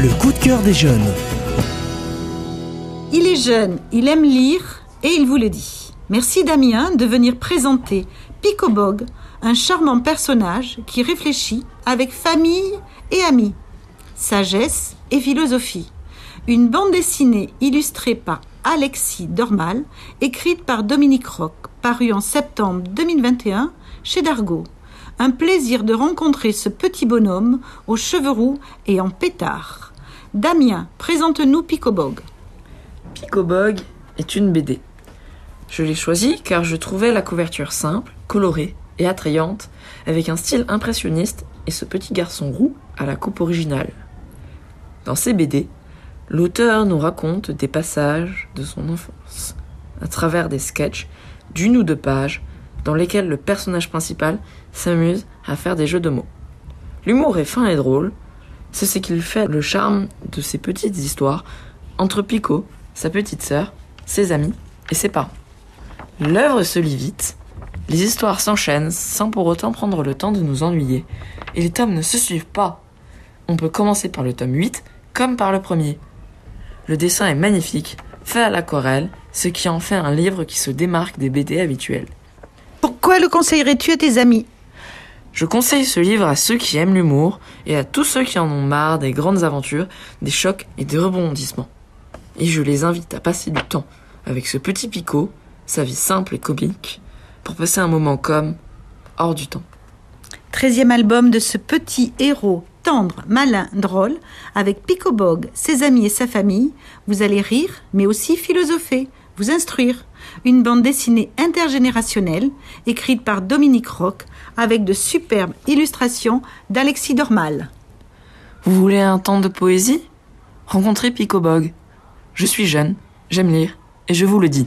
Le coup de cœur des jeunes. Il est jeune, il aime lire et il vous le dit. Merci Damien de venir présenter Picobog, un charmant personnage qui réfléchit avec famille et amis, sagesse et philosophie. Une bande dessinée illustrée par Alexis Dormal, écrite par Dominique Roch, parue en septembre 2021 chez Dargaud. Un plaisir de rencontrer ce petit bonhomme aux cheveux roux et en pétard. Damien, présente-nous Picobog. Picobog est une BD. Je l'ai choisie car je trouvais la couverture simple, colorée et attrayante, avec un style impressionniste et ce petit garçon roux à la coupe originale. Dans ces BD, l'auteur nous raconte des passages de son enfance, à travers des sketchs d'une ou deux pages dans lesquels le personnage principal s'amuse à faire des jeux de mots. L'humour est fin et drôle, c'est ce qui fait le charme de ces petites histoires entre Pico, sa petite sœur, ses amis et ses parents. L'œuvre se lit vite, les histoires s'enchaînent sans pour autant prendre le temps de nous ennuyer, et les tomes ne se suivent pas. On peut commencer par le tome 8 comme par le premier. Le dessin est magnifique, fait à l'aquarelle, ce qui en fait un livre qui se démarque des BD habituels. Pourquoi le conseillerais-tu à tes amis? Je conseille ce livre à ceux qui aiment l'humour et à tous ceux qui en ont marre des grandes aventures, des chocs et des rebondissements. Et je les invite à passer du temps avec ce petit picot, sa vie simple et comique, pour passer un moment comme hors du temps. Treizième album de ce petit héros tendre, malin, drôle, avec Picobog, ses amis et sa famille. Vous allez rire, mais aussi philosopher, vous instruire. Une bande dessinée intergénérationnelle, écrite par Dominique Roch, avec de superbes illustrations d'Alexis Dormal. Vous voulez un temps de poésie? Rencontrez Picobog. Je suis jeune, j'aime lire, et je vous le dis.